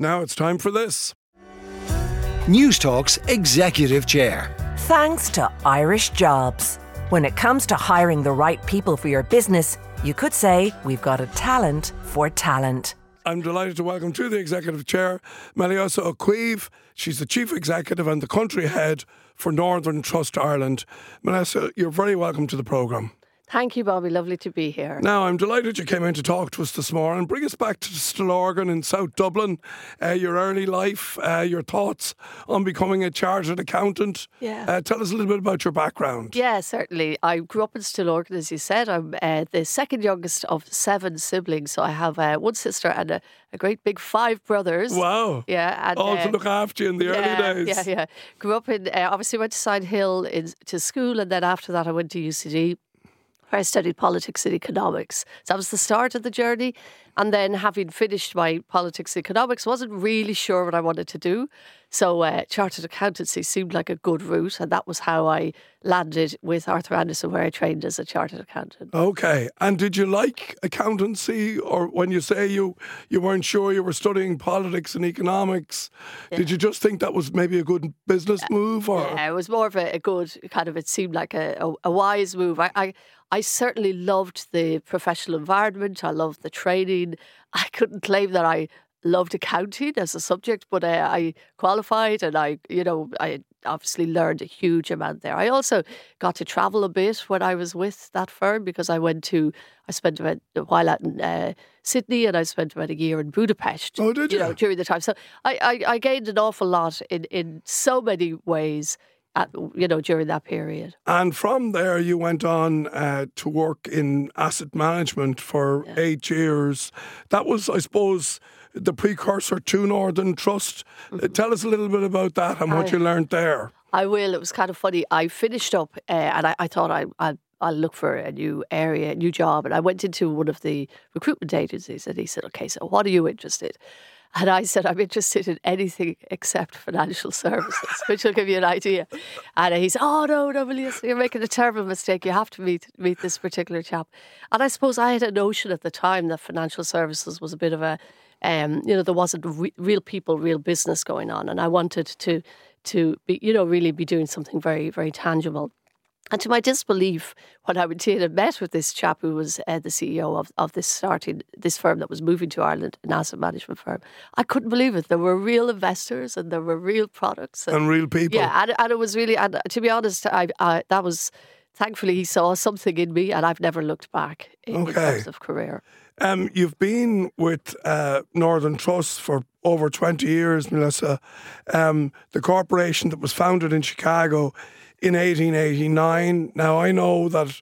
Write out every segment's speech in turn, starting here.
Now it's time for this. Newstalk's Executive Chair. Thanks to Irish Jobs. When it comes to hiring the right people for your business, you could say we've got a talent for talent. I'm delighted to welcome to the Executive Chair Meliosa O'Caoimh. She's the Chief Executive and the Country Head for Northern Trust Ireland. Meliosa, you're very welcome to the programme. Thank you, Bobby. Lovely to be here. Now, I'm delighted you came in to talk to us this morning. Bring us back to Stillorgan in South Dublin, uh, your early life, uh, your thoughts on becoming a chartered accountant. Yeah. Uh, tell us a little bit about your background. Yeah, certainly. I grew up in Stillorgan, as you said. I'm uh, the second youngest of seven siblings. So I have uh, one sister and a, a, great big five brothers. Wow. Yeah. And, All to uh, look after you in the yeah, early days. Yeah, yeah. Grew up in, uh, obviously went to Sion Hill in, to school, and then after that I went to UCD where I studied politics and economics. So that was the start of the journey. And then, having finished my politics and economics, wasn't really sure what I wanted to do. So, uh, chartered accountancy seemed like a good route, and that was how I landed with Arthur Andersen, where I trained as a chartered accountant. Okay, and did you like accountancy, or when you say you you weren't sure you were studying politics and economics, yeah. did you just think that was maybe a good business move, or yeah, it was more of a, a good kind of. It seemed like a, a, a wise move. I, I I certainly loved the professional environment. I loved the training. I couldn't claim that I loved accounting as a subject, but uh, I qualified and I, you know, I obviously learned a huge amount there. I also got to travel a bit when I was with that firm because I went to, I spent about a while out in uh, Sydney and I spent about a year in Budapest. Oh, did you? You know, during the time. So I, I, I gained an awful lot in, in so many ways at, you know, during that period. And from there, you went on uh, to work in asset management for yeah. eight years. That was, I suppose, the precursor to Northern Trust. Uh, mm-hmm. tell us a little bit about that and what I, you learned there. I will. It was kind of funny. I finished up uh, and I, I thought I, I I'll look for a new area, a new job. And I went into one of the recruitment agencies and he said, Okay, so what are you interested? And I said, I'm interested in anything except financial services, which will give you an idea. And he said, Oh, no, no, Meliosa, you're making a terrible mistake. You have to meet, meet this particular chap. And I suppose I had a notion at the time that financial services was a bit of a, um, you know, there wasn't re- real people, real business going on. And I wanted to, to be, you know, really be doing something very, very tangible. And to my disbelief, when I went in and met with this chap who was uh, the CEO of, of this starting this firm that was moving to Ireland, an asset management firm, I couldn't believe it. There were real investors and there were real products and, and real people. Yeah, and, and, it was really. And to be honest, I, I, that was thankfully he saw something in me, and I've never looked back in, okay. in terms of career. Um, you've been with uh, Northern Trust for over 20 years, Meliosa. Um, the corporation that was founded in Chicago in 1889. Now, I know that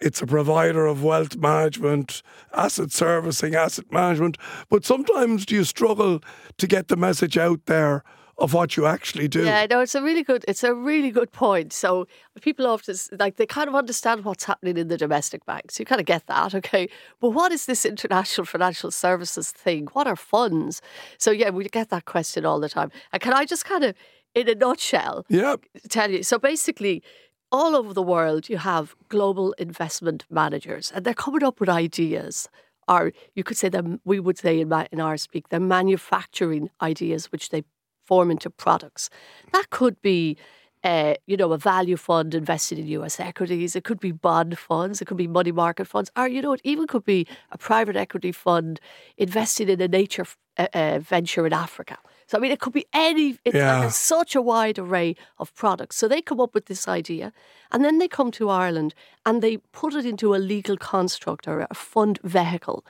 it's a provider of wealth management, asset servicing, asset management, but sometimes do you struggle to get the message out there of what you actually do. Yeah, no, it's a really good it's a really good point. So people often like they kind of understand what's happening in the domestic banks. You kind of get that, okay? But what is this international financial services thing? What are funds? So yeah, we get that question all the time. And can I just kind of in a nutshell, yep. tell you. So basically, all over the world, you have global investment managers, and they're coming up with ideas. Or you could say them. We would say in, in our speak, they're manufacturing ideas which they form into products. That could be. Uh, you know, a value fund invested in US equities. It could be bond funds. It could be money market funds. Or, you know, it even could be a private equity fund invested in a nature uh, uh, venture in Africa. So I mean, it could be any. It's yeah. like such a wide array of products. So they come up with this idea, and then they come to Ireland and they put it into a legal construct or a fund vehicle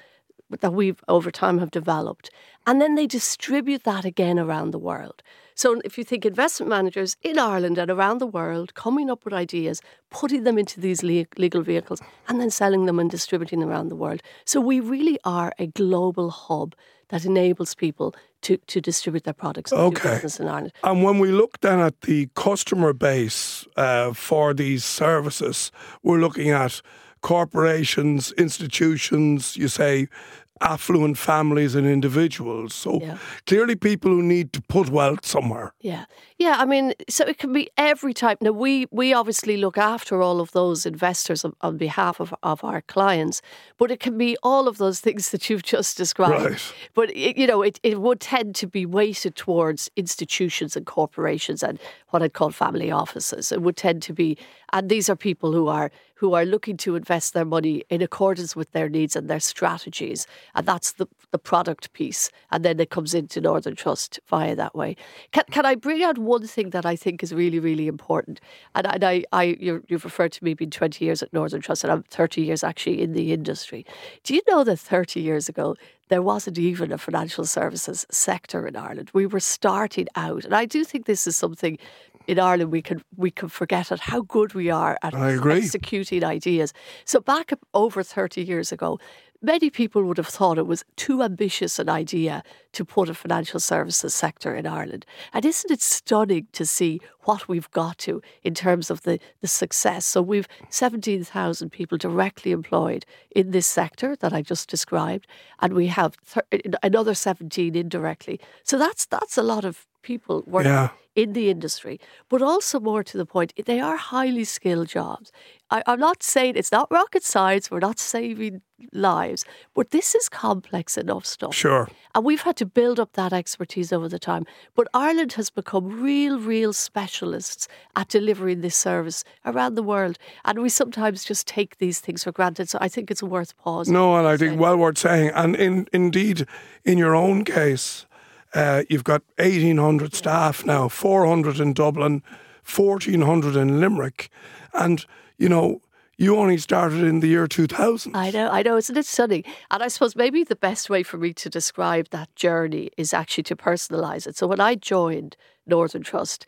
that we've over time have developed, and then they distribute that again around the world. So if you think investment managers in Ireland and around the world coming up with ideas, putting them into these legal vehicles, and then selling them and distributing them around the world. So we really are a global hub that enables people to, to distribute their products and okay. business in Ireland. And when we look then at the customer base uh, for these services, we're looking at corporations, institutions, you say affluent families and individuals. So Yeah. clearly, people who need to put wealth somewhere. Yeah, yeah. I mean, so it can be every type. Now we we obviously look after all of those investors on, on behalf of, of our clients, but it can be all of those things that you've just described. Right. But it, you know, it, it would tend to be weighted towards institutions and corporations and what I'd call family offices. It would tend to be, and these are people who are who are looking to invest their money in accordance with their needs and their strategies, and that's the the product piece. And then it comes into Northern Trust via that way. Can, can I bring out one thing that I think is really really important? And, and I, I you you've referred to me being twenty years at Northern Trust, and I'm thirty years actually in the industry. Do you know that thirty years ago? there wasn't even a financial services sector in Ireland. We were starting out, and I do think this is something in Ireland we can we can forget at how good we are at executing ideas. So back over thirty years ago, many people would have thought it was too ambitious an idea to put a financial services sector in Ireland. And isn't it stunning to see what we've got to in terms of the, the success? So we've 17,000 people directly employed in this sector that I just described, and we have thir- another 17 indirectly. So that's that's a lot of people working Yeah. in the industry, but also more to the point, they are highly skilled jobs. I, I'm not saying it's not rocket science, we're not saving lives, but this is complex enough stuff. Sure. And we've had to build up that expertise over the time. But Ireland has become real, real specialists at delivering this service around the world. And we sometimes just take these things for granted. So I think it's worth pausing. No, and I think well worth saying. And in, indeed, in your own case, uh, you've got 1,800 staff now, 400 in Dublin, 1,400 in Limerick. And, you know, you only started in the year 2000. I know, I know, isn't it stunning? And I suppose maybe the best way for me to describe that journey is actually to personalise it. So when I joined Northern Trust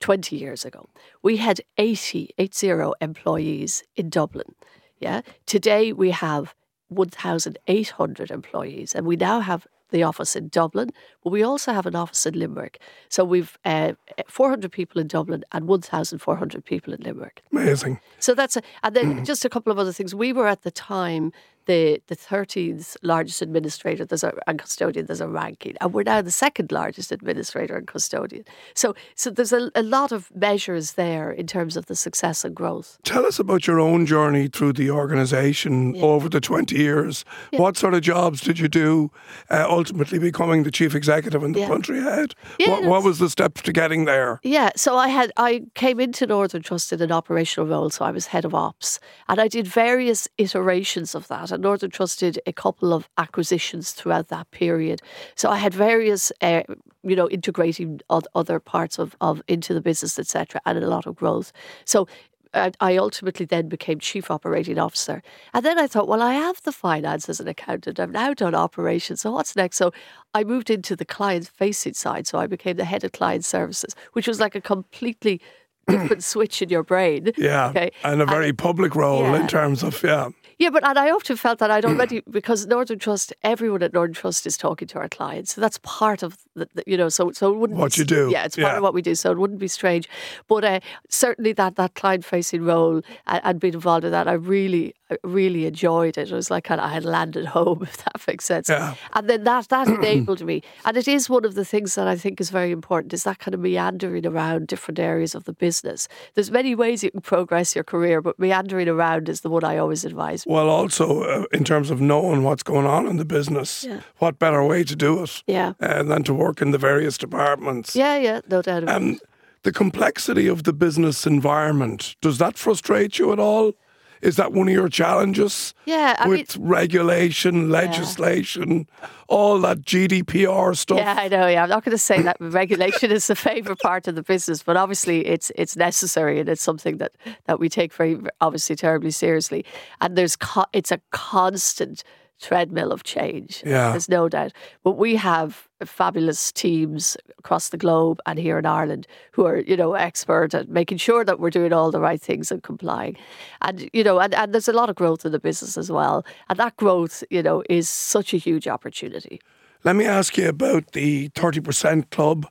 20 years ago, we had 80, 80 employees in Dublin. Yeah. Today we have 1,800 employees, and we now have the office in Dublin, but we also have an office in Limerick. So we've uh, 400 people in Dublin and 1,400 people in Limerick. Amazing. So that's a, and then just a couple of other things. We were at the time the the 13th largest administrator there's a, and custodian. There's a ranking, and we're now the second largest administrator and custodian. So so there's a, a lot of measures there in terms of the success and growth. Tell us about your own journey through the organisation over the 20 years. What sort of jobs did you do, uh, ultimately becoming the chief executive and the Yeah. country head? Yeah, what, what was the steps to getting there? Yeah, so I had I came into Northern Trust in an operational role, so I was head of ops, and I did various iterations of that. And Northern Trust did a couple of acquisitions throughout that period. So I had various, uh, you know, integrating other parts of, of into the business, etc., and a lot of growth. So. I ultimately then became chief operating officer. And then I thought, well, I have the finance as an accountant. I've now done operations. So what's next? So I moved into the client facing side. So I became the head of client services, which was like a completely different switch in your brain. Yeah, Okay. and a very public role yeah. in terms of, yeah. Yeah, but and I often felt that I'd already because Northern Trust, everyone at Northern Trust is talking to our clients, so that's part of the, the you know, so so it wouldn't be What you do, Yeah, it's part yeah. of what we do, so it wouldn't be strange. But uh, certainly that that client facing role and, and being involved in that, I really really enjoyed it. It was like I had landed home, if that makes sense. Yeah. And then that that enabled me, and it is one of the things that I think is very important is that kind of meandering around different areas of the business. There's many ways you can progress your career, but meandering around is the one I always advise. Well, also uh, in terms of knowing what's going on in the business, Yeah. what better way to do it Yeah. uh, than to work in the various departments? Yeah, yeah, no doubt about it. Um, the complexity of the business environment, does that frustrate you at all? Is that one of your challenges? Yeah, I mean- with regulation, legislation, all that GDPR stuff. Yeah, I know. Yeah, I'm not going to say that regulation is the favourite part of the business, but obviously it's it's necessary and it's something that that we take very obviously terribly seriously. And there's co- it's a constant treadmill of change. Yeah. there's no doubt. But we have fabulous teams across the globe and here in Ireland who are you know expert at making sure that we're doing all the right things and complying. And you know, and, and there's a lot of growth in the business as well. And that growth, you know, is such a huge opportunity. Let me ask you about the 30% club.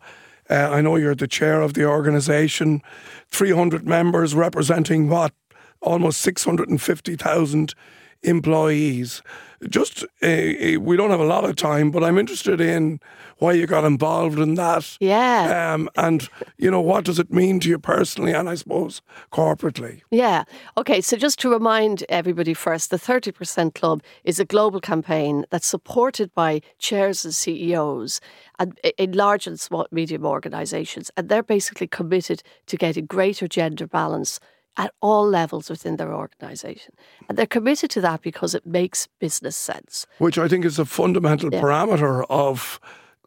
Uh, I know you're the chair of the organisation, 300 members representing what? Almost 650,000 employees. Just, uh, we don't have a lot of time, but I'm interested in why you got involved in that. Yeah. Um, and, you know, what does it mean to you personally and I suppose corporately? Yeah. Okay. So just to remind everybody first, the 30% Club is a global campaign that's supported by chairs and CEOs and in large and small medium organisations. And they're basically committed to getting greater gender balance at all levels within their organisation. And they're committed to that because it makes business sense. Which I think is a fundamental Yeah. parameter of,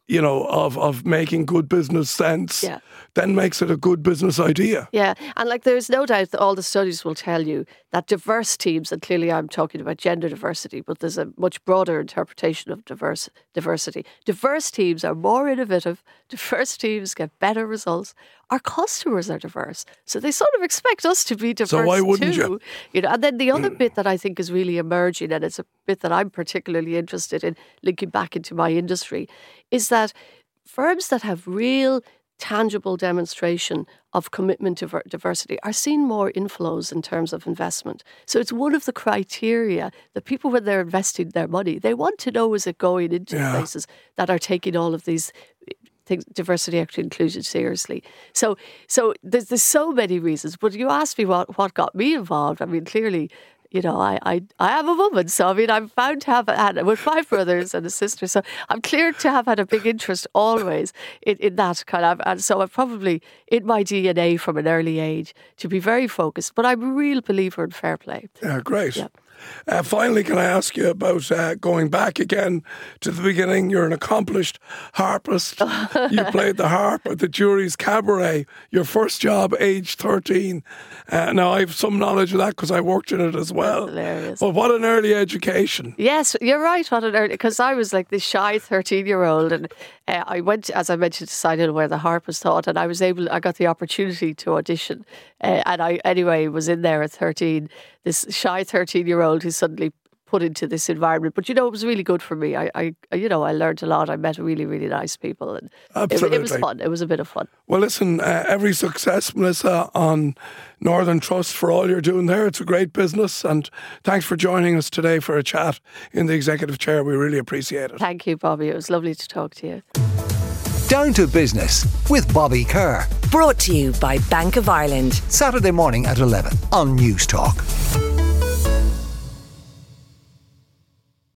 you know, of, of making good business sense, Yeah. then makes it a good business idea. Yeah, and like there's no doubt that all the studies will tell you that diverse teams, and clearly I'm talking about gender diversity, but there's a much broader interpretation of diverse diversity. Diverse teams are more innovative. Diverse teams get better results. Our customers are diverse, so they sort of expect us to be diverse so why wouldn't you? too. You know, and then the other mm. bit that I think is really emerging, and it's a bit that I'm particularly interested in linking back into my industry, is that firms that have real tangible demonstration of commitment to diversity are seeing more inflows in terms of investment. So it's one of the criteria that people, when they're investing their money, they want to know is it going into Yeah. places that are taking all of these things, diversity, equity, inclusion seriously. So, so there's, there's so many reasons. But you asked me what, what got me involved. I mean, clearly, you know, I, I, I am a woman, so I mean, I'm found to have had with five brothers and a sister, so I'm clear to have had a big interest always in, in that kind of, and so I'm probably in my DNA from an early age to be very focused. But I'm a real believer in fair play. Yeah, great. Yeah. Uh, finally, can I ask you about uh, going back again to the beginning? You're an accomplished harpist. you played the harp at the Jury's Cabaret, your first job, age 13. Uh, now, I have some knowledge of that because I worked in it as well. hilarious. But what an early education. Yes, you're right. What an early because I was like this shy thirteen-year-old, and uh, I went, as I mentioned, decided where the harp was taught, and I was able, I got the opportunity to audition, uh, and I anyway was in there at thirteen. This shy thirteen-year-old who suddenly put into this environment, but you know, it was really good for me. I, I you know, I learned a lot. I met really, really nice people, and it, it was fun. It was a bit of fun. Well, listen, uh, every success, Meliosa, on Northern Trust for all you're doing there. It's a great business. And thanks for joining us today for a chat in the executive chair. We really appreciate it. Thank you, Bobby. It was lovely to talk to you. Down to Business with Bobby Kerr. Brought to you by Bank of Ireland. Saturday morning at 11 on Newstalk.